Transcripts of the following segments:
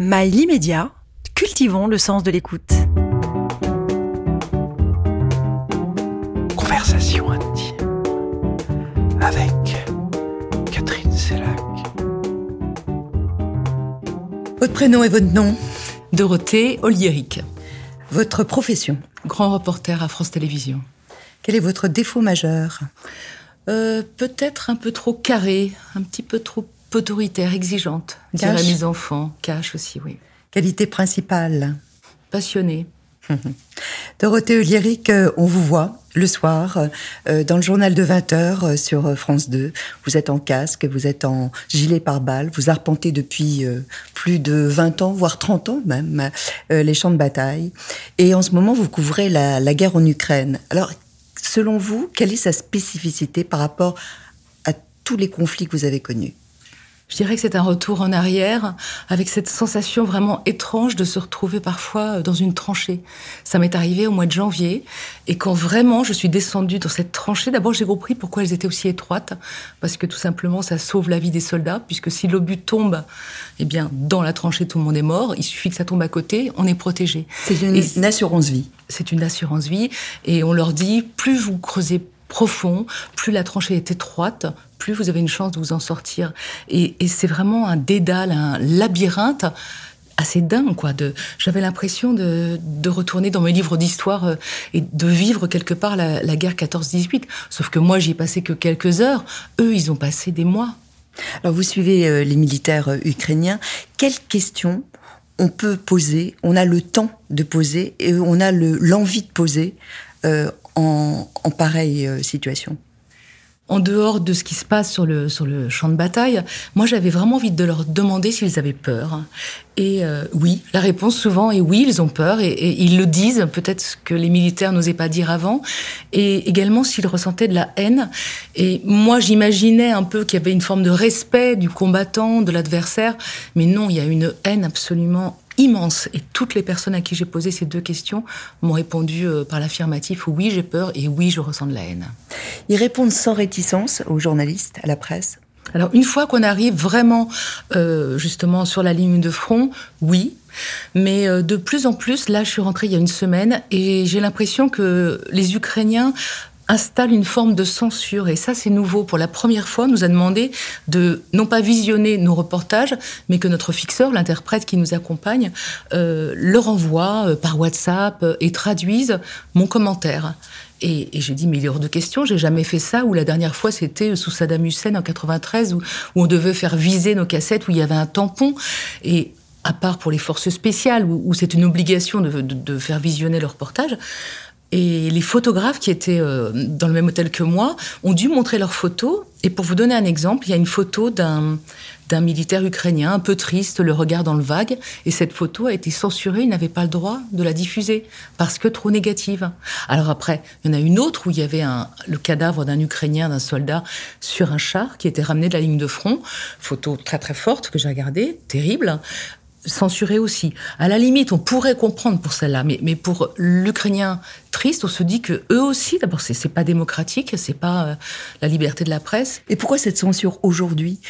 Mail immédiat, cultivons le sens de l'écoute. Conversation intime avec Catherine Sellac. Votre prénom et votre nom? Dorothée Oliéric, Votre profession? Grand reporter à France Télévisions. Quel est votre défaut majeur? Euh, Peut-être un peu trop carré, un petit peu trop autoritaire, exigeante, diraient mes enfants. Cash aussi, oui. Qualité principale Passionnée. Dorothée Lyrique, on vous voit le soir euh, dans le journal de 20h sur euh, France 2. Vous êtes en casque, vous êtes en gilet pare-balles, vous arpentez depuis euh, plus de 20 ans, voire 30 ans même, euh, les champs de bataille. Et en ce moment, vous couvrez la, la guerre en Ukraine. Alors, selon vous, quelle est sa spécificité par rapport à tous les conflits que vous avez connus? Je dirais que c'est un retour en arrière, avec cette sensation vraiment étrange de se retrouver parfois dans une tranchée. Ça m'est arrivé au mois de janvier, et quand vraiment je suis descendue dans cette tranchée, d'abord j'ai compris pourquoi elles étaient aussi étroites, parce que tout simplement ça sauve la vie des soldats, puisque si l'obus tombe, eh bien dans la tranchée tout le monde est mort, il suffit que ça tombe à côté, on est protégé. C'est une, une assurance vie. c'est une assurance vie et on leur dit plus vous creusez profond, plus la tranchée est étroite, plus vous avez une chance de vous en sortir. Et, c'est vraiment un dédale, un labyrinthe assez dingue quoi j'avais l'impression de, retourner dans mes livres d'histoire euh, et de vivre quelque part la, guerre 14-18 sauf que moi j'y ai passé que quelques heures eux ils ont passé des mois Alors vous suivez euh, les militaires euh, ukrainiens. Quelles questions on peut poser, on a le temps de poser et on a le- l'envie de poser en, en pareille euh, situation en dehors de ce qui se passe sur le, sur le champ de bataille, moi j'avais vraiment envie de leur demander s'ils avaient peur. Et euh, oui, la réponse souvent est oui, ils ont peur et, et ils le disent, peut-être ce que les militaires n'osaient pas dire avant, et également s'ils ressentaient de la haine. Et moi j'imaginais un peu qu'il y avait une forme de respect du combattant, de l'adversaire, mais non, il y a une haine absolument immense. Et toutes les personnes à qui j'ai posé ces deux questions m'ont répondu euh, par l'affirmatif oui, j'ai peur et oui, je ressens de la haine. Ils répondent sans réticence aux journalistes, à la presse. Alors une fois qu'on arrive vraiment euh, justement sur la ligne de front, oui. Mais euh, de plus en plus, là je suis rentrée il y a une semaine et j'ai l'impression que les Ukrainiens installent une forme de censure et ça c'est nouveau. Pour la première fois, on nous a demandé de non pas visionner nos reportages, mais que notre fixeur, l'interprète qui nous accompagne, euh, leur envoie euh, par WhatsApp euh, et traduise mon commentaire. Et, et j'ai dit, mais il est hors de question, j'ai jamais fait ça, ou la dernière fois c'était sous Saddam Hussein en 93, où, où on devait faire viser nos cassettes, où il y avait un tampon. Et à part pour les forces spéciales, où, où c'est une obligation de, de- de faire visionner le reportage, et les photographes qui étaient euh, dans le même hôtel que moi ont dû montrer leurs photos. Et pour vous donner un exemple, il y a une photo d'un militaire ukrainien un peu triste, le regard dans le vague. Et cette photo a été censurée, il n'avait pas le droit de la diffuser parce que trop négative. Alors après, il y en a une autre où il y avait le cadavre d'un Ukrainien, d'un soldat sur un char qui était ramené de la ligne de front. Photo très très forte que j'ai regardée, terrible censuré aussi. À la limite, on pourrait comprendre pour celle-là, mais, mais pour l'Ukrainien triste, on se dit que eux aussi, d'abord, c'est pas démocratique, c'est pas euh, la liberté de la presse. Et pourquoi cette censure aujourd'hui?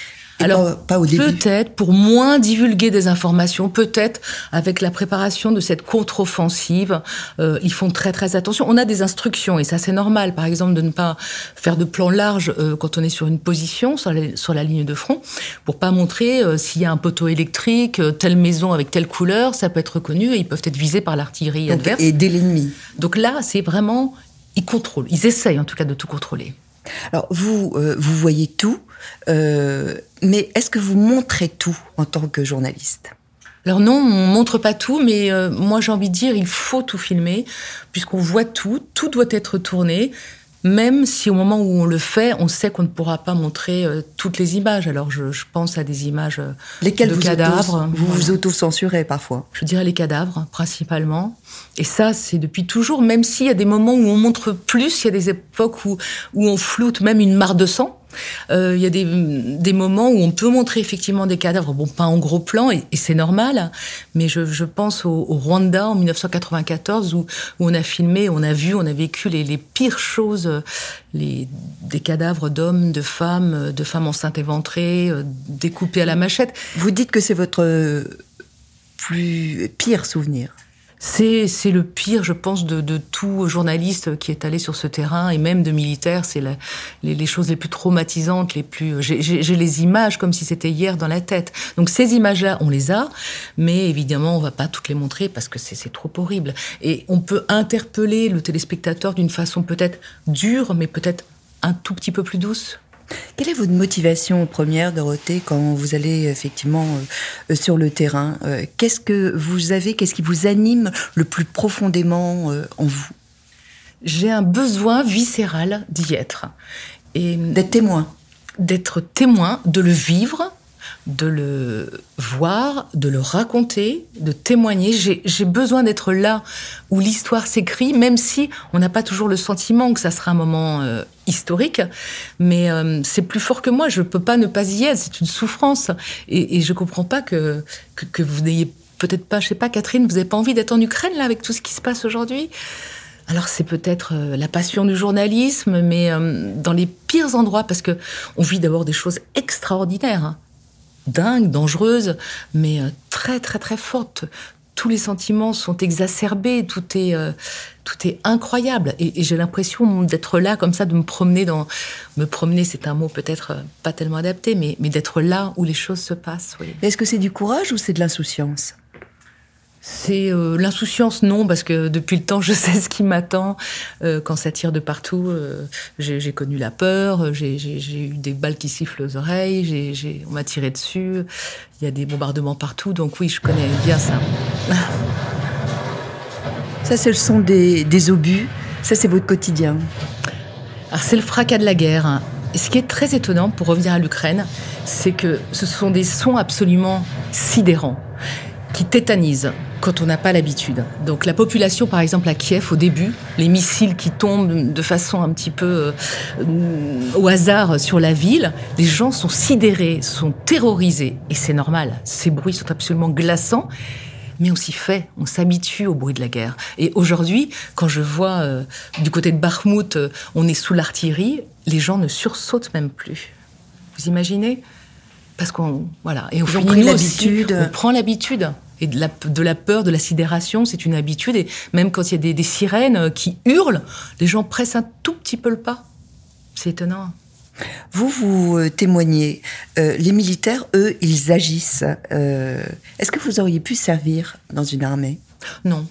Et Alors, pas, pas au début Peut-être pour moins divulguer des informations, peut-être avec la préparation de cette contre-offensive, euh, ils font très très attention. On a des instructions et ça c'est normal, par exemple de ne pas faire de plan large euh, quand on est sur une position sur la, sur la ligne de front, pour pas montrer euh, s'il y a un poteau électrique, euh, telle maison avec telle couleur, ça peut être reconnu et ils peuvent être visés par l'artillerie adverse. Et dès l'ennemi. Donc là, c'est vraiment ils contrôlent, ils essayent en tout cas de tout contrôler. Alors vous, euh, vous voyez tout, euh, mais est-ce que vous montrez tout en tant que journaliste? Alors non, on montre pas tout, mais euh, moi j'ai envie de dire, il faut tout filmer, puisqu'on voit tout, tout doit être tourné, même si au moment où on le fait, on sait qu'on ne pourra pas montrer euh, toutes les images. Alors je, je pense à des images Lesquels de vous cadavres. auto, vous, vous auto-censurez parfois? Je dirais les cadavres, principalement. Et ça, c'est depuis toujours, même s'il y a des moments où on montre plus, il y a des époques où, où on floute même une mare de sang. Euh, Il y a des, des moments où on peut montrer effectivement des cadavres, bon, pas en gros plan, et, et c'est normal, mais je, je pense au, au Rwanda en 1994, où, où on a filmé, on a vu, on a vécu les, les pires choses, euh, les, des cadavres d'hommes, de femmes, euh, de femmes enceintes éventrées, euh, découpées à la machette. Vous dites que c'est votre plus pire souvenir c'est, le pire, je pense, de, de, tout journaliste qui est allé sur ce terrain, et même de militaire. C'est les, les, choses les plus traumatisantes, les plus. J'ai, les images comme si c'était hier dans la tête. Donc ces images-là, on les a, mais évidemment, on va pas toutes les montrer parce que c'est trop horrible. Et on peut interpeller le téléspectateur d'une façon peut-être dure, mais peut-être un tout petit peu plus douce. Quelle est votre motivation première, Dorothée, quand vous allez effectivement euh, sur le terrain euh, Qu'est-ce que vous avez, qu'est-ce qui vous anime le plus profondément euh, en vous? J'ai un besoin viscéral d'y être. Et d'être témoin. D'être témoin, de le vivre, de le voir, de le raconter, de témoigner. J'ai besoin d'être là où l'histoire s'écrit, même si on n'a pas toujours le sentiment que ça sera un moment euh, historique, mais euh, c'est plus fort que moi. Je ne peux pas ne pas y être. C'est une souffrance, et, et je comprends pas que que, que vous n'ayez peut-être pas, je sais pas, Catherine, vous n'avez pas envie d'être en Ukraine là avec tout ce qui se passe aujourd'hui? Alors c'est peut-être euh, la passion du journalisme, mais dans les pires endroits, parce que on vit d'abord des choses extraordinaires. Dingue, dangereuse, mais euh, très très très forte. Tous les sentiments sont exacerbés, tout est euh, tout est incroyable et, j'ai l'impression d'être là comme ça, de me promener dans me promener, c'est un mot peut-être euh, pas tellement adapté, mais mais d'être là où les choses se passent. Oui. Est-ce que c'est du courage ou c'est de l'insouciance? C'est euh, l'insouciance, non, parce que depuis le temps, je sais ce qui m'attend euh, quand ça tire de partout. Euh, j'ai connu la peur, j'ai eu des balles qui sifflent aux oreilles, on m'a tiré dessus, il y a des bombardements partout, donc oui, je connais bien ça. Ça, c'est le son des, des obus, ça, c'est votre quotidien. c'est le fracas de la guerre. Et ce qui est très étonnant, pour revenir à l'Ukraine, c'est que ce sont des sons absolument sidérants qui tétanisent quand on n'a pas l'habitude. Donc la population, par exemple à Kiev, au début, les missiles qui tombent de façon un petit peu euh, au hasard sur la ville, les gens sont sidérés, sont terrorisés. Et c'est normal, ces bruits sont absolument glaçants. Mais on s'y fait, on s'habitue au bruit de la guerre. Et aujourd'hui, quand je vois euh, du côté de Bakhmut, euh, on est sous l'artillerie, les gens ne sursautent même plus. Vous imaginez? Parce qu'on voilà, et on, l'habitude. On prend l'habitude et de la, de la, peur, de la sidération, c'est une habitude. Et même quand il y a des, des, sirènes euh, qui hurlent, les gens pressent un tout petit peu le pas. C'est étonnant. Vous, vous euh, témoignez. Euh, les militaires, eux, ils agissent. Euh, Est-ce que vous auriez pu servir dans une armée? Non.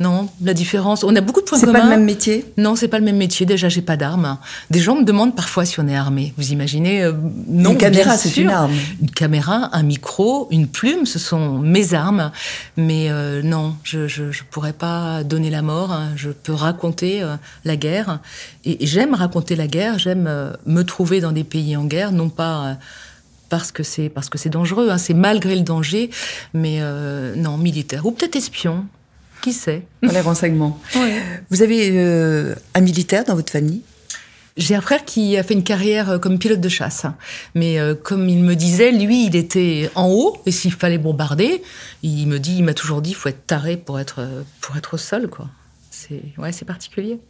Non, la différence. On a beaucoup de points communs. C'est pas le même métier Non, c'est pas le même métier. Déjà, j'ai pas d'arme. Des gens me demandent parfois si on est armé. Vous imaginez euh, Non. Une caméra, c'est une arme. Une caméra, un micro, une plume, ce sont mes armes. Mais euh, non, je, je, je, pourrais pas donner la mort. Hein. Je peux raconter euh, la guerre. Et, et j'aime raconter la guerre. J'aime me trouver dans des pays en guerre, non pas parce que c'est parce que c'est dangereux, hein, c'est malgré le danger, mais euh, non militaire ou peut-être espion, qui sait Dans les renseignements. Vous avez euh, un militaire dans votre famille? J'ai un frère qui a fait une carrière euh, comme pilote de chasse. Mais euh, comme il me disait, lui, il était en haut et s'il fallait bombarder, il me dit, il m'a toujours dit, il faut être taré pour être pour être au sol, quoi. C'est ouais, c'est particulier.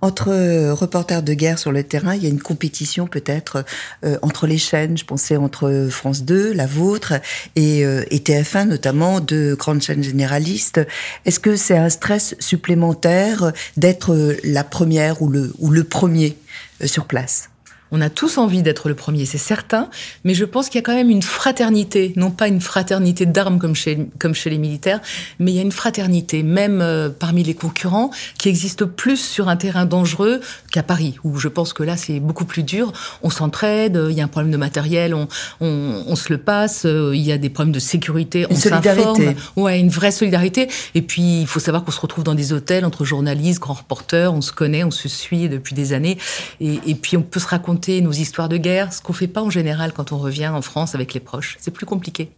Entre euh, reporters de guerre sur le terrain, il y a une compétition peut-être euh, entre les chaînes. Je pensais entre France 2, la vôtre, et, euh, et TF1 notamment, de grandes chaînes généralistes. Est-ce que c'est un stress supplémentaire d'être la première ou le, ou le premier euh, sur place? On a tous envie d'être le premier, c'est certain, mais je pense qu'il y a quand même une fraternité, non pas une fraternité d'armes comme chez, comme chez les militaires, mais il y a une fraternité, même euh, parmi les concurrents, qui existe plus sur un terrain dangereux qu'à Paris, où je pense que là c'est beaucoup plus dur. On s'entraide, il y a un problème de matériel, on, on, on se le passe, euh, il y a des problèmes de sécurité, une on solidarité. Ouais, une vraie solidarité. Et puis il faut savoir qu'on se retrouve dans des hôtels entre journalistes, grands reporters, on se connaît, on se suit depuis des années, et, et puis on peut se raconter nos histoires de guerre, ce qu'on fait pas en général quand on revient en France avec les proches. C'est plus compliqué.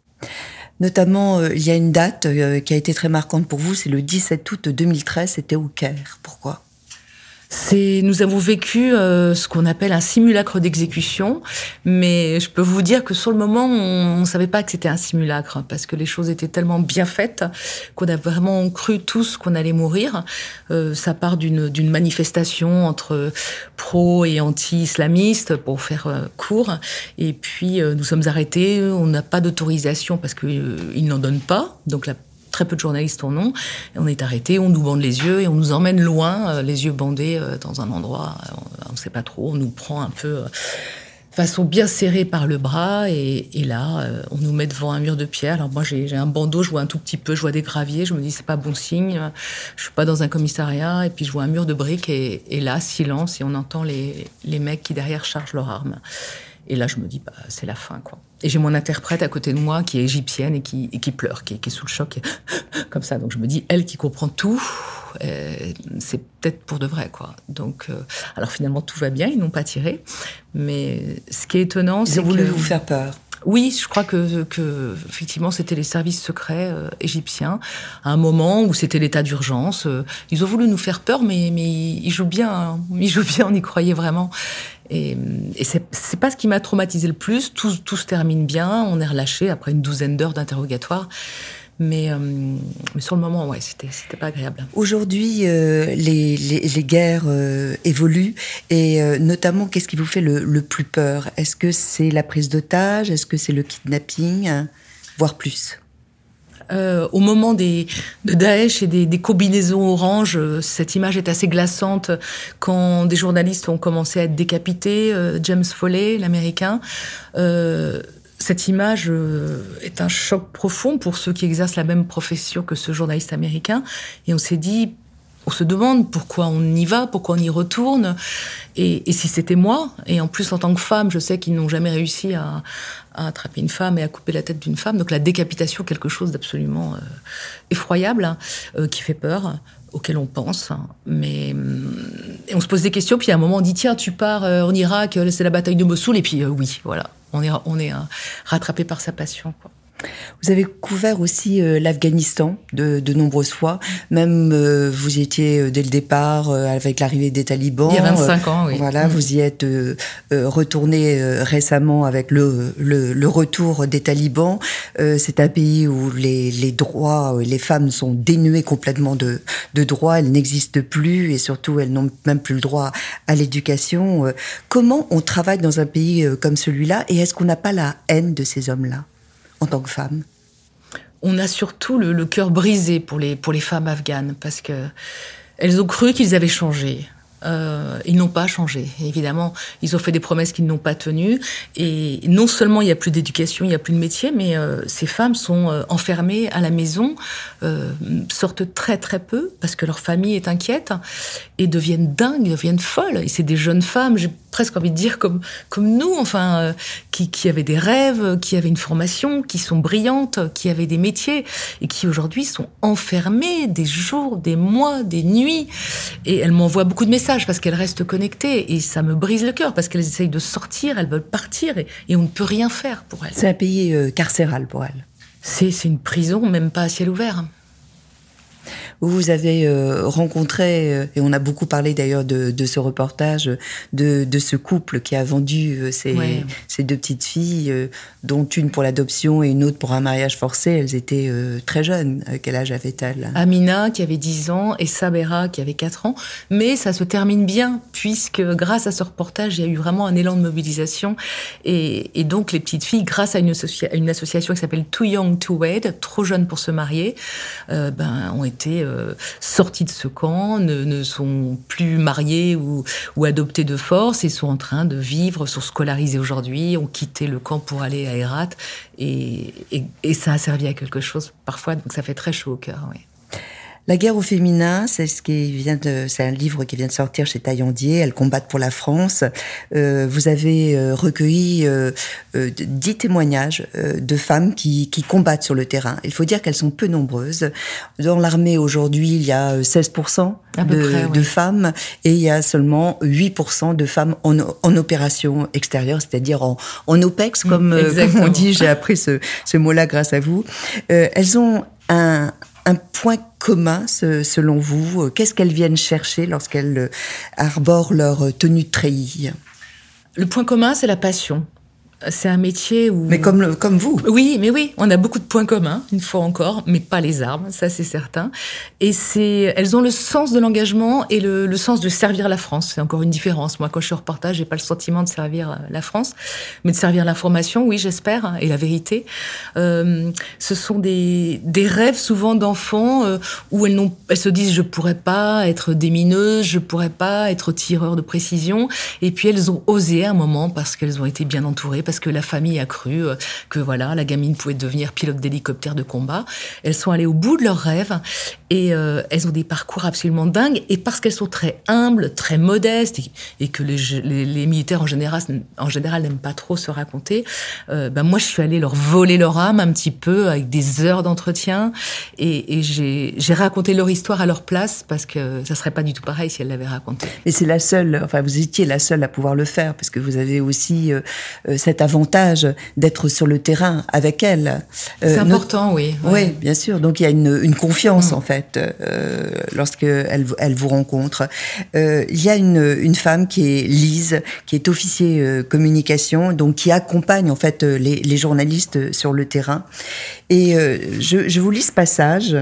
Notamment, euh, il y a une date euh, qui a été très marquante pour vous, c'est le 17 août 2013, c'était au Caire. Pourquoi? C'est, nous avons vécu euh, ce qu'on appelle un simulacre d'exécution, mais je peux vous dire que sur le moment, on ne savait pas que c'était un simulacre parce que les choses étaient tellement bien faites qu'on a vraiment cru tous qu'on allait mourir. Euh, ça part d'une, d'une manifestation entre pro et anti-islamistes pour faire euh, court, et puis nous sommes arrêtés. On n'a pas d'autorisation parce qu'ils n'en donnent pas, donc la très peu de journalistes en ont. on est arrêté, on nous bande les yeux et on nous emmène loin, euh, les yeux bandés, euh, dans un endroit, euh, on ne sait pas trop, on nous prend un peu façon bien serrée par le bras et, là on nous met devant un mur de pierre alors moi j'ai un bandeau je vois un tout petit peu je vois des graviers je me dis c'est pas bon signe je suis pas dans un commissariat et puis je vois un mur de briques et, là silence et on entend les, les mecs qui derrière chargent leurs armes et là je me dis bah c'est la fin quoi et j'ai mon interprète à côté de moi qui est égyptienne et qui, qui pleure, qui, qui, est sous le choc, comme ça. Donc je me dis, elle qui comprend tout, euh, c'est peut-être pour de vrai, quoi. Donc, euh, alors finalement tout va bien, ils n'ont pas tiré, mais ce qui est étonnant, c'est que... Ils ont voulu vous faire peur. Oui, je crois que, que effectivement, c'était les services secrets euh, égyptiens à un moment où c'était l'état d'urgence. ils ont voulu nous faire peur, mais, mais ils jouent bien, hein. ils jouent bien, on y croyait vraiment. Et, et c'est pas ce qui m'a traumatisé le plus. Tout, tout, se termine bien. On est relâché après une douzaine d'heures d'interrogatoire. Mais, euh, mais, sur le moment, ouais, c'était pas agréable. Aujourd'hui, euh, les, les, les, guerres euh, évoluent et euh, notamment, qu'est-ce qui vous fait le, le plus peur? Est-ce que c'est la prise d'otage? Est-ce que c'est le kidnapping? Voire plus euh, au moment des, de Daesh et des, combinaisons oranges, euh, cette image est assez glaçante quand des journalistes ont commencé à être décapités. Euh, James Foley, l'américain, euh, cette image est un choc profond pour ceux qui exercent la même profession que ce journaliste américain. Et on s'est dit, on se demande pourquoi on y va, pourquoi on y retourne. Et, et si c'était moi, et en plus en tant que femme, je sais qu'ils n'ont jamais réussi à, à, attraper une femme et à couper la tête d'une femme. Donc la décapitation, quelque chose d'absolument euh, effroyable, hein, euh, qui fait peur auquel on pense, hein. mais et on se pose des questions. Puis à un moment, on dit tiens, tu pars euh, en Irak, c'est la bataille de Mossoul, et puis oui, voilà, on est on est rattrapé par sa passion. Quoi. Vous avez couvert aussi euh, l'Afghanistan de, de, nombreuses fois. Même euh, vous y étiez euh, dès le départ avec l'arrivée des talibans. Il y a 25 ans, oui. Voilà, mmh. vous y êtes retourné récemment avec le, le, le, retour des talibans. C'est un pays où les, les, droits, les femmes sont dénuées complètement de, de droits. Elles n'existent plus et surtout elles n'ont même plus le droit à l'éducation. Comment on travaille dans un pays comme celui-là et est-ce qu'on n'a pas la haine de ces hommes-là? En tant que femme On a surtout le, le cœur brisé pour les, pour les femmes afghanes parce que elles ont cru qu'ils avaient changé. Euh, ils n'ont pas changé. Évidemment, ils ont fait des promesses qu'ils n'ont pas tenues. Et non seulement il n'y a plus d'éducation, il n'y a plus de métier, mais euh, ces femmes sont euh, enfermées à la maison, euh, sortent très très peu parce que leur famille est inquiète et deviennent dingues, deviennent folles. Et c'est des jeunes femmes, presque envie de dire comme comme nous, enfin, euh, qui, qui avaient des rêves, qui avaient une formation, qui sont brillantes, qui avaient des métiers et qui aujourd'hui sont enfermées des jours, des mois, des nuits. Et elles m'envoient beaucoup de messages parce qu'elles restent connectées et ça me brise le cœur parce qu'elles essayent de sortir, elles veulent partir et, et on ne peut rien faire pour elles. C'est un pays euh, carcéral pour elles. C'est une prison, même pas à ciel ouvert vous avez euh, rencontré, euh, et on a beaucoup parlé d'ailleurs de, de, ce reportage, de, de, ce couple qui a vendu euh, ces, ouais. ces, deux petites filles, euh, dont une pour l'adoption et une autre pour un mariage forcé. Elles étaient euh, très jeunes. quel âge avaient-elles? Amina, qui avait 10 ans, et Sabera, qui avait 4 ans. Mais ça se termine bien, puisque grâce à ce reportage, il y a eu vraiment un élan de mobilisation. Et, et donc, les petites filles, grâce à une, associa une association qui s'appelle Too Young to Wed, trop jeunes pour se marier, ben, ont été euh, sortis de ce camp, ne, sont plus mariés ou, ou, adoptés de force et sont en train de vivre, sont scolarisés aujourd'hui, ont quitté le camp pour aller à Herat et, ça a servi à quelque chose parfois, donc ça fait très chaud au cœur. La guerre au féminin, c'est ce qui vient de, c'est un livre qui vient de sortir chez Taillandier. Elles combattent pour la France. Euh, vous avez euh, recueilli euh, euh dix témoignages euh, de femmes qui, qui, combattent sur le terrain. Il faut dire qu'elles sont peu nombreuses. Dans l'armée aujourd'hui, il y a 16% de, près, de, femmes et il y a seulement 8% de femmes en, en opération extérieure, c'est-à-dire en, en OPEX, comme, comme on dit. J'ai appris ce, ce mot-là grâce à vous. elles ont un, un point commun selon vous Qu'est-ce qu'elles viennent chercher lorsqu'elles arborent leur tenue de treillis? Le point commun, c'est la passion. C'est un métier où... Mais comme, comme vous. Oui, mais oui, on a beaucoup de points communs, une fois encore, mais pas les armes, ça c'est certain. Et c'est, elles ont le sens de l'engagement et le, sens de servir la France. C'est encore une différence. Moi, quand je suis reportage, j'ai pas le sentiment de servir euh, la France, mais de servir l'information, oui, j'espère, hein, et la vérité. Euh, ce sont des, rêves souvent d'enfants euh, où elles, se disent je pourrais pas être démineuse, je pourrais pas être tireur de précision, et puis elles ont osé à un moment parce qu'elles ont été bien entourées parce que la famille a cru que voilà, la gamine pouvait devenir pilote d'hélicoptère de combat. Sont allées au bout de leurs rêves et euh, elles ont des parcours absolument dingues. Et parce qu'elles sont très humbles, très modestes et, que les, militaires en général, en général n'aiment pas trop se raconter, euh, ben moi je suis allée leur voler leur âme un petit peu avec des heures d'entretien et, et j'ai raconté leur histoire à leur place parce que ça serait pas du tout pareil si elles l'avaient raconté. Mais c'est la seule, enfin vous étiez la seule à pouvoir le faire parce que vous avez aussi cette avantage d'être sur le terrain avec elle. Euh, c'est important, oui. Oui, bien sûr. Donc il y a une, confiance mm. en fait euh, lorsque elle, elle, vous rencontre. Euh, il y a une, femme qui est Lise, qui est officier communication, donc qui accompagne en fait les, journalistes sur le terrain. Et je, je, vous lis ce passage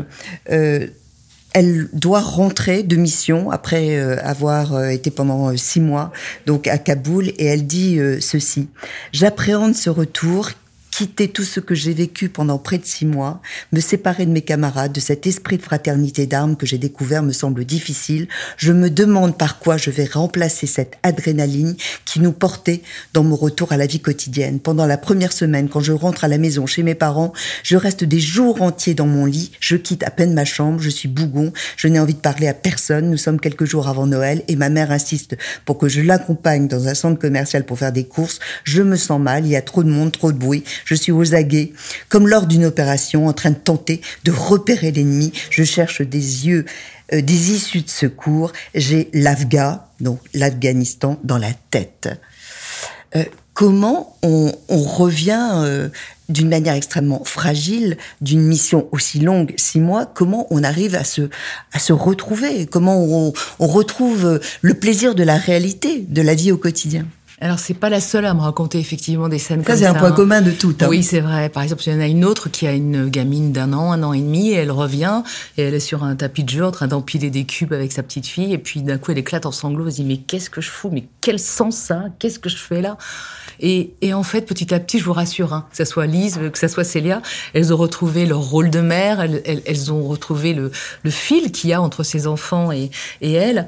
elle doit rentrer de mission après euh, avoir euh, été pendant euh, six mois donc à Kaboul et elle dit ceci j'appréhende ce retour quitter tout ce que j'ai vécu pendant près de six mois, me séparer de mes camarades, de cet esprit de fraternité d'armes que j'ai découvert me semble difficile. Je me demande par quoi je vais remplacer cette adrénaline qui nous portait dans mon retour à la vie quotidienne. Pendant la première semaine, quand je rentre à la maison chez mes parents, je reste des jours entiers dans mon lit, je quitte à peine ma chambre, je suis bougon, je n'ai envie de parler à personne, nous sommes quelques jours avant Noël et ma mère insiste pour que je l'accompagne dans un centre commercial pour faire des courses. Je me sens mal, il y a trop de monde, trop de bruit je suis aux aguets, comme lors d'une opération en train de tenter de repérer l'ennemi. Je cherche des yeux, euh, des issues de secours. J'ai l'Afga, donc l'Afghanistan, dans la tête. Euh, comment on, revient euh, d'une manière extrêmement fragile d'une mission aussi longue, six mois, comment on arrive à se, à se retrouver? Comment on, on retrouve le plaisir de la réalité, de la vie au quotidien? Alors c'est pas la seule à me raconter effectivement des scènes comme ça. c'est un point commun de toutes. Hein. Oui, c'est vrai. Par exemple, il y en a une autre qui a une gamine d'un an, un an et demi, et elle revient et elle est sur un tapis de jeu en train d'empiler des cubes avec sa petite fille, et puis d'un coup elle éclate en sanglots. Elle se dit mais qu'est-ce que je fous? Mais quel sens ça? Qu'est-ce que je fais là? Et, et, en fait, petit à petit, je vous rassure, hein, que ça soit Lise, que ça soit Célia, elles ont retrouvé leur rôle de mère, elles, elles, ont retrouvé le, le fil qu'il y a entre ses enfants et, et elles.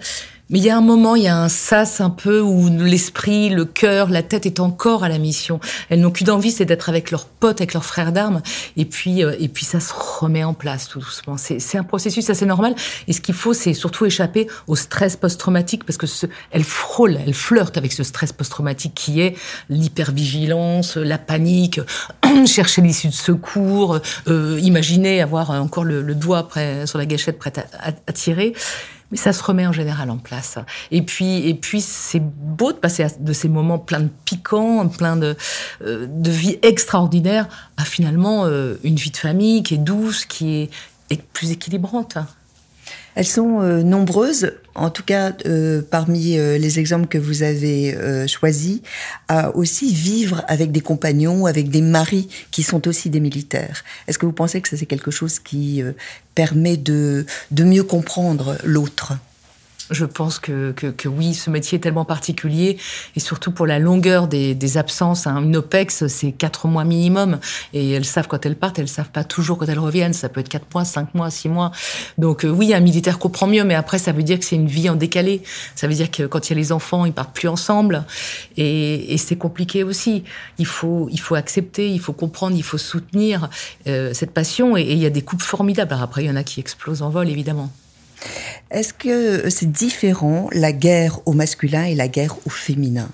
Mais il y a un moment, il y a un sas un peu où l'esprit, le cœur, la tête est encore à la mission. Elles n'ont qu'une envie, c'est d'être avec leurs potes, avec leurs frères d'armes. Et puis, euh, et puis ça se remet en place tout doucement. C'est un processus assez normal. Et ce qu'il faut, c'est surtout échapper au stress post-traumatique parce que ce, elle frôle, elle flirte avec ce stress post-traumatique qui est l'hypervigilance, la panique, chercher l'issue de secours, euh, imaginer avoir encore le, doigt prêt, sur la gâchette prête à, à tirer mais ça se remet en général en place. Et puis, et puis c'est beau de passer de ces moments pleins de piquants, pleins de, euh, de vie extraordinaire, à finalement euh, une vie de famille qui est douce, qui est plus équilibrante. Elles sont euh, nombreuses, en tout cas euh, parmi euh, les exemples que vous avez choisis, à aussi vivre avec des compagnons, avec des maris qui sont aussi des militaires. Est-ce que vous pensez que c'est quelque chose qui permet de, de mieux comprendre l'autre? Je pense que, que, oui, ce métier est tellement particulier et surtout pour la longueur des, des absences. Hein. Une OPEX, c'est quatre mois minimum et elles savent quand elles partent, elles savent pas toujours quand elles reviennent. Ça peut être quatre mois, cinq mois, six mois. Donc euh, oui, un militaire comprend mieux, mais après ça veut dire que c'est une vie en décalé. Ça veut dire que quand il y a les enfants, ils partent plus ensemble et, et c'est compliqué aussi. Il faut il faut accepter, il faut comprendre, il faut soutenir euh, cette passion et, il y a des couples formidables. Alors après, il y en a qui explosent en vol, évidemment. Est-ce que c'est différent la guerre au masculin et la guerre au féminin?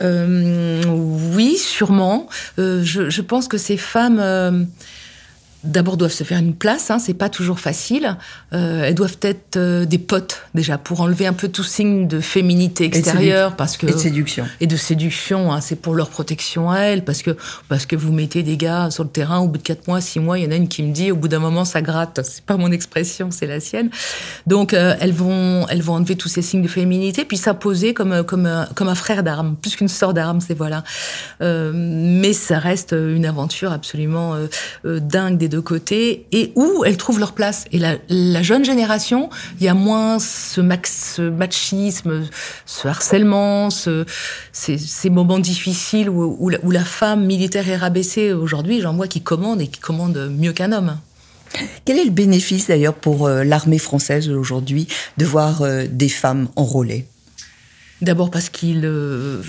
Euh, Oui, sûrement. Euh, je, pense que ces femmes, euh, d'abord doivent se faire une place, hein, c'est pas toujours facile. Euh, elles doivent être euh, des potes déjà pour enlever un peu tout signe de féminité extérieure, parce que et de séduction et de séduction. Hein, c'est pour leur protection à elles, parce que parce que vous mettez des gars sur le terrain au bout de quatre mois, six mois, il y en a une qui me dit au bout d'un moment ça gratte. C'est pas mon expression, c'est la sienne. Donc euh, elles vont elles vont enlever tous ces signes de féminité, puis s'imposer comme comme comme un frère d'armes, plus qu'une sœur d'armes, c'est voilà. mais ça reste une aventure absolument dingue des deux côtés et où elles trouvent leur place. Et la, la jeune génération, il y a moins ce, machisme, ce harcèlement, ce, ces, moments difficiles où, où, la, où, la, femme militaire est rabaissée. Aujourd'hui, j'en vois qui commande et qui commande mieux qu'un homme. Quel est le bénéfice d'ailleurs pour euh, l'armée française aujourd'hui de voir euh, des femmes enrôlées? D'abord parce qu'il euh,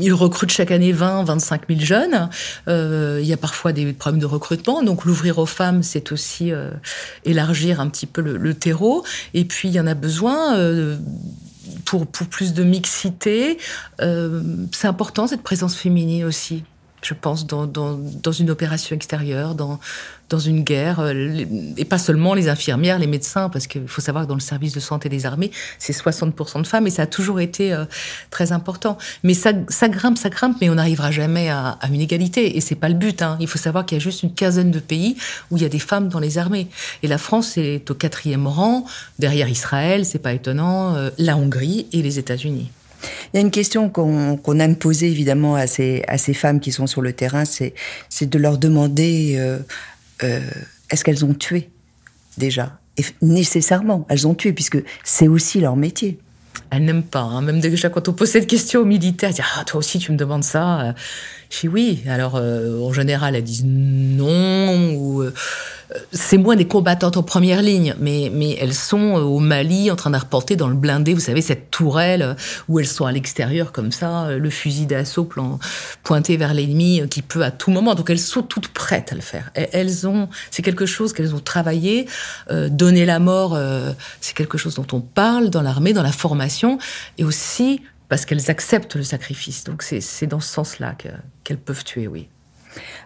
il recrute chaque année 20, 25 000 jeunes. Euh, il y a parfois des problèmes de recrutement, donc l'ouvrir aux femmes, c'est aussi euh, élargir un petit peu le, le, terreau. Et puis il y en a besoin. Euh, pour, pour plus de mixité, euh, c'est important cette présence féminine aussi je pense, dans, dans, une opération extérieure, dans, dans une guerre, euh, et pas seulement les infirmières, les médecins, parce qu'il faut savoir que dans le service de santé des armées, c'est 60% de femmes, et ça a toujours été euh, très important. Mais ça, grimpe, ça grimpe, mais on n'arrivera jamais à, à, une égalité, et c'est pas le but. Hein. Il faut savoir qu'il y a juste une quinzaine de pays où il y a des femmes dans les armées. Et la France est au quatrième rang, derrière Israël, c'est pas étonnant, euh, la Hongrie et les États-Unis. Il y a une question qu'on qu aime poser évidemment à ces, femmes qui sont sur le terrain, c'est de leur demander euh, euh, est-ce qu'elles ont tué déjà? Et nécessairement, elles ont tué puisque c'est aussi leur métier. Elles n'aiment pas. Hein. Même déjà quand on pose cette question aux militaires, ah toi aussi tu me demandes ça. Je dis oui. Alors euh, en général elles disent non ou euh, c'est moins des combattantes en première ligne, mais, mais elles sont euh, au Mali en train d'arporter dans le blindé, vous savez, cette tourelle euh, où elles sont à l'extérieur comme ça, euh, le fusil d'assaut pointé vers l'ennemi qui peut à tout moment. Donc elles sont toutes prêtes à le faire. Elles ont, c'est quelque chose qu'elles ont travaillé. Euh, donner la mort, euh, c'est quelque chose dont on parle dans l'armée, dans la formation, et aussi parce qu'elles acceptent le sacrifice. Donc c'est dans ce sens-là qu'elles qu peuvent tuer, oui.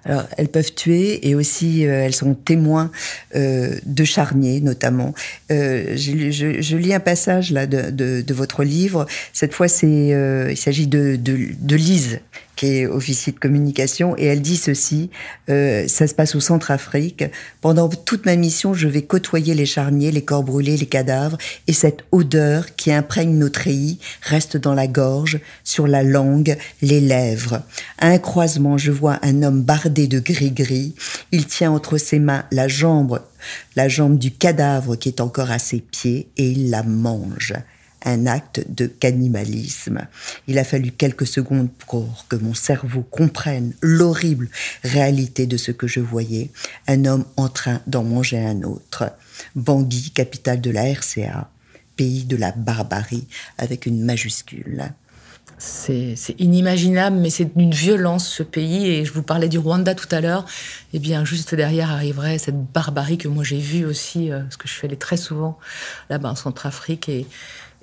Alors, elles peuvent tuer et aussi euh, elles sont témoins euh, de charniers, notamment. Euh, je, je, je, lis un passage là de, de, de votre livre. Cette fois, c'est euh, il s'agit de, de, Lise qui est officier de communication, et elle dit ceci, euh, ça se passe au Centrafrique, pendant toute ma mission, je vais côtoyer les charniers, les corps brûlés, les cadavres, et cette odeur qui imprègne nos treillis reste dans la gorge, sur la langue, les lèvres. À un croisement, je vois un homme bardé de gris-gris, il tient entre ses mains la jambe, la jambe du cadavre qui est encore à ses pieds, et il la mange un acte de cannibalisme. Il a fallu quelques secondes pour que mon cerveau comprenne l'horrible réalité de ce que je voyais, un homme en train d'en manger un autre. Bangui, capitale de la RCA, pays de la barbarie, avec une majuscule. C'est inimaginable, mais c'est d'une violence ce pays. Et je vous parlais du Rwanda tout à l'heure. Eh bien, juste derrière arriverait cette barbarie que moi j'ai vue aussi, euh, parce que je suis allée très souvent là-bas en Centrafrique. Et,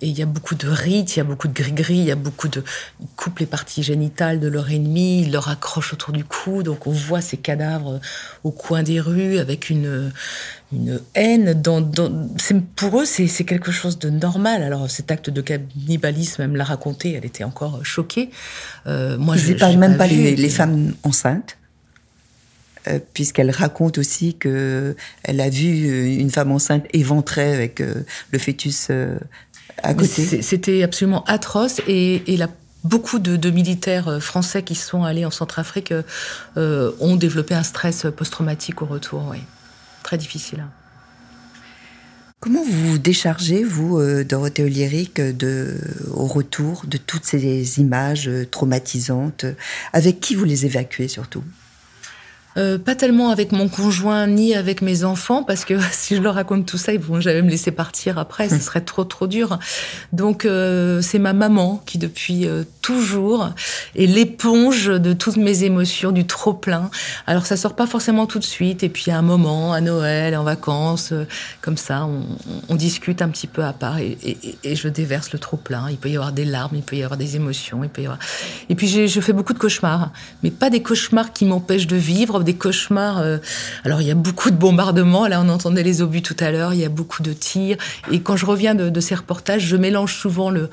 et il y a beaucoup de rites, il y a beaucoup de gris-gris, il y a beaucoup de... Ils coupent les parties génitales de leur ennemi, ils leur accrochent autour du cou, donc on voit ces cadavres au coin des rues avec une, une haine. Dans, dans... Pour eux, c'est quelque chose de normal. Alors cet acte de cannibalisme, elle me l'a raconté, elle était encore choquée. Euh, moi, Ils n'épargnent même pas, pas les, les femmes enceintes euh, puisqu'elle raconte aussi que elle a vu une femme enceinte éventrée avec euh, le fœtus euh, à côté. C'était absolument atroce et, et la beaucoup de, de, militaires français qui sont allés en Centrafrique euh, ont développé un stress post-traumatique au retour, oui. Très difficile. Comment vous vous déchargez, vous, euh, Dorothée Oliéric, de, au retour de toutes ces images traumatisantes? Avec qui vous les évacuez surtout? Euh, pas tellement avec mon conjoint ni avec mes enfants parce que si je leur raconte tout ça, ils vont jamais me laisser partir après, ce serait trop trop dur. Donc euh, c'est ma maman qui depuis euh, toujours est l'éponge de toutes mes émotions, du trop plein. Alors ça sort pas forcément tout de suite, et puis à un moment, à Noël, en vacances, euh, comme ça, on, discute un petit peu à part, et, et, et, je déverse le trop plein. Il peut y avoir des larmes, il peut y avoir des émotions, il peut y avoir. Et puis je fais beaucoup de cauchemars, mais pas des cauchemars qui m'empêchent de vivre, des cauchemars. Euh... Alors il y a beaucoup de bombardements. Là, on entendait les obus tout à l'heure. Il y a beaucoup de tirs, et quand je reviens de, ces reportages, je mélange souvent le,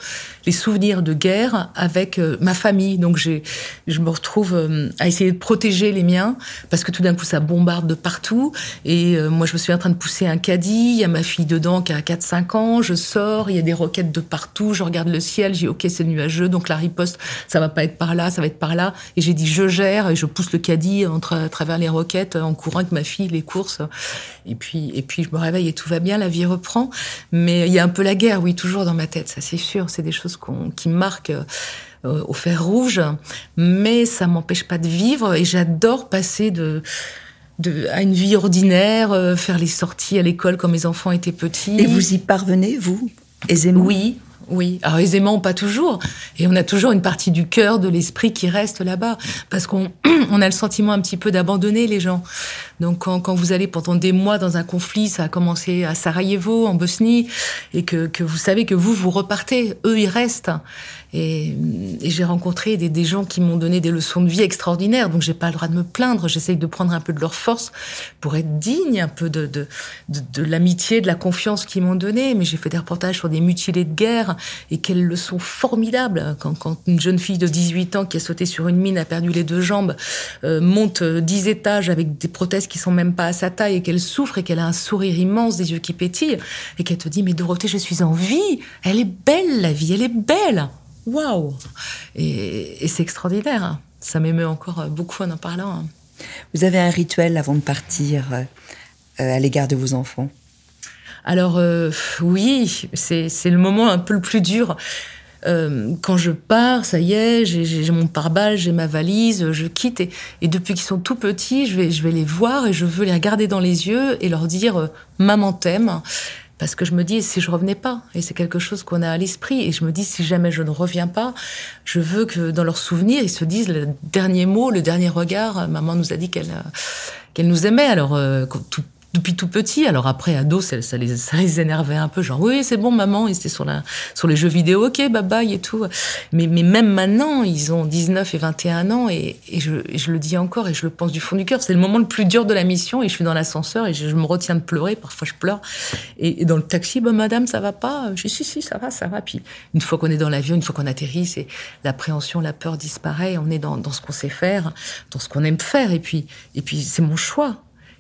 les souvenirs de guerre avec euh, ma famille. Donc j'ai, je me retrouve euh, à essayer de protéger les miens parce que tout d'un coup ça bombarde de partout. Et euh, moi je me suis en train de pousser un caddie, il y a ma fille dedans qui a 4-5 ans, je sors, il y a des roquettes de partout, je regarde le ciel, j'ai ok c'est nuageux, donc la riposte ça va pas être par là, ça va être par là. Et j'ai dit je gère et je pousse le caddie entre, à travers les roquettes en courant avec ma fille les courses. Et puis, et puis je me réveille et tout va bien, la vie reprend. Mais il y a un peu la guerre, oui, toujours dans ma tête, ça c'est sûr. C'est des choses qui marquent euh, au fer rouge, mais ça m'empêche pas de vivre et j'adore passer de, de, à une vie ordinaire, euh, faire les sorties à l'école quand mes enfants étaient petits. Et vous y parvenez, vous, aisément? Oui, oui, alors aisément pas toujours, et on a toujours une partie du cœur, de l'esprit qui reste là-bas, parce qu'on on a le sentiment un petit peu d'abandonner les gens. Donc quand, quand, vous allez pendant des mois dans un conflit, ça a commencé à Sarajevo, en Bosnie, et que, que vous savez que vous, vous repartez, eux, ils restent. Et, j'ai rencontré des, gens qui m'ont donné des leçons de vie extraordinaires, donc j'ai pas le droit de me plaindre, j'essaye de prendre un peu de leur force pour être digne un peu de, l'amitié, de la confiance qu'ils m'ont donnée. Mais j'ai fait des reportages sur des mutilés de guerre, et quelles leçons formidables quand, quand une jeune fille de 18 ans qui a sauté sur une mine, a perdu les deux jambes, euh, monte 10 étages avec des prothèses qui sont même pas à sa taille et qu'elle souffre et qu'elle a un sourire immense, des yeux qui pétillent et qu'elle te dit mais Dorothée je suis en vie, elle est belle la vie, elle est belle, waouh et, et c'est extraordinaire, ça m'émeut encore beaucoup en en parlant. Vous avez un rituel avant de partir euh, à l'égard de vos enfants? Alors euh, oui, c'est le moment un peu le plus dur. Euh, quand je pars, ça y est, j'ai mon pare-balles, j'ai ma valise, je quitte. Et, et depuis qu'ils sont tout petits, je vais, je vais les voir et je veux les regarder dans les yeux et leur dire euh, Maman t'aime. Parce que je me dis, si je revenais pas, et c'est quelque chose qu'on a à l'esprit, et je me dis, si jamais je ne reviens pas, je veux que dans leurs souvenirs, ils se disent le dernier mot, le dernier regard. Maman nous a dit qu'elle qu'elle nous aimait. Alors, euh, tout, depuis tout petit. Alors après, ado, ça, les, énervait un peu, genre oui, c'est bon, maman, et c'était sur, sur les jeux vidéo, ok, bye bye et tout. Mais, mais même maintenant, ils ont 19 et 21 ans, et, et, je, et je le dis encore, et je le pense du fond du cœur, c'est le moment le plus dur de la mission, et je suis dans l'ascenseur, et je, me retiens de pleurer, parfois je pleure. Et, et dans le taxi, bah, madame, ça va pas? Je dis si, si, ça va, ça va. Puis une fois qu'on est dans l'avion, une fois qu'on atterrit, c'est l'appréhension, la peur disparaît, on est dans, dans ce qu'on sait faire, dans ce qu'on aime faire, et puis, et puis c'est mon choix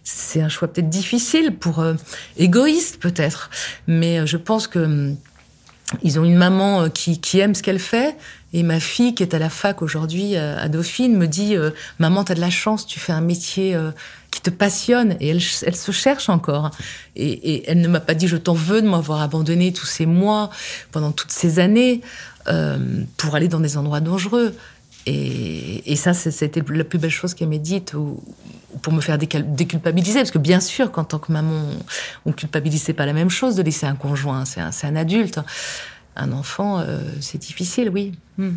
c'est un choix peut-être difficile pour euh, égoïste peut-être, mais euh, je pense que euh, ils ont une maman euh, qui, qui aime ce qu'elle fait. Et ma fille qui est à la fac aujourd'hui euh, à Dauphine me dit euh, maman t'as de la chance tu fais un métier euh, qui te passionne et elle, elle se cherche encore. Et, et elle ne m'a pas dit je t'en veux de m'avoir abandonné tous ces mois pendant toutes ces années euh, pour aller dans des endroits dangereux et, ça, c'était la plus belle chose qu'elle m'ait dite, ou, pour me faire déculpabiliser. Parce que bien sûr qu'en tant que maman, on culpabilisait pas la même chose de laisser un conjoint. C'est un, un, adulte. Un enfant, euh, c'est difficile, oui. Hmm.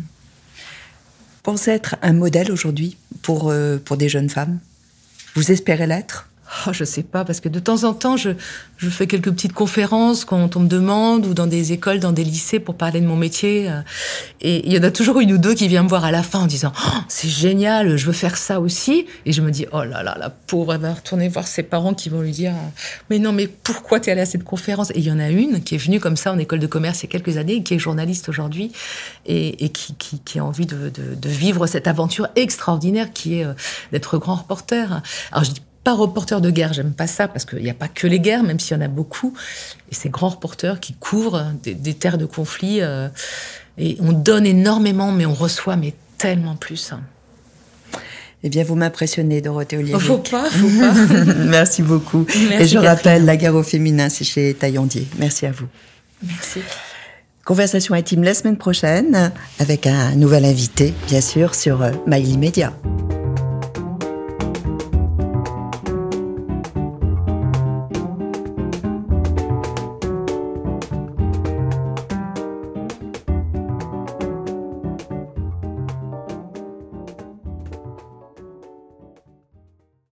Pensez être un modèle aujourd'hui pour, euh, pour des jeunes femmes Vous espérez l'être? Oh, je sais pas, parce que de temps en temps, je, je fais quelques petites conférences quand on me demande, ou dans des écoles, dans des lycées, pour parler de mon métier. Et il y en a toujours une ou deux qui viennent me voir à la fin en disant oh, C'est génial, je veux faire ça aussi. Et je me dis Oh là là, la pauvre, elle va retourner voir ses parents qui vont lui dire Mais non, mais pourquoi t'es allée à cette conférence? Et il y en a une qui est venue comme ça en école de commerce il y a quelques années, qui est journaliste aujourd'hui, et, et qui, qui, qui, a envie de, de, de, vivre cette aventure extraordinaire qui est euh, d'être grand reporter. Alors je dis pas reporter de guerre, j'aime pas ça parce qu'il n'y a pas que les guerres, même s'il y en a beaucoup. Et ces grands reporters qui couvrent des, des terres de conflit. Euh, et on donne énormément, mais on reçoit mais tellement plus. Eh bien, vous m'impressionnez, Dorothée Olivier. Faut pas, faut pas. Merci beaucoup. Merci, et je Catherine. rappelle, La guerre au féminin, c'est chez Taillandier. Merci à vous. Merci. Conversation intime la semaine prochaine avec un nouvel invité, bien sûr, sur Maïli Média.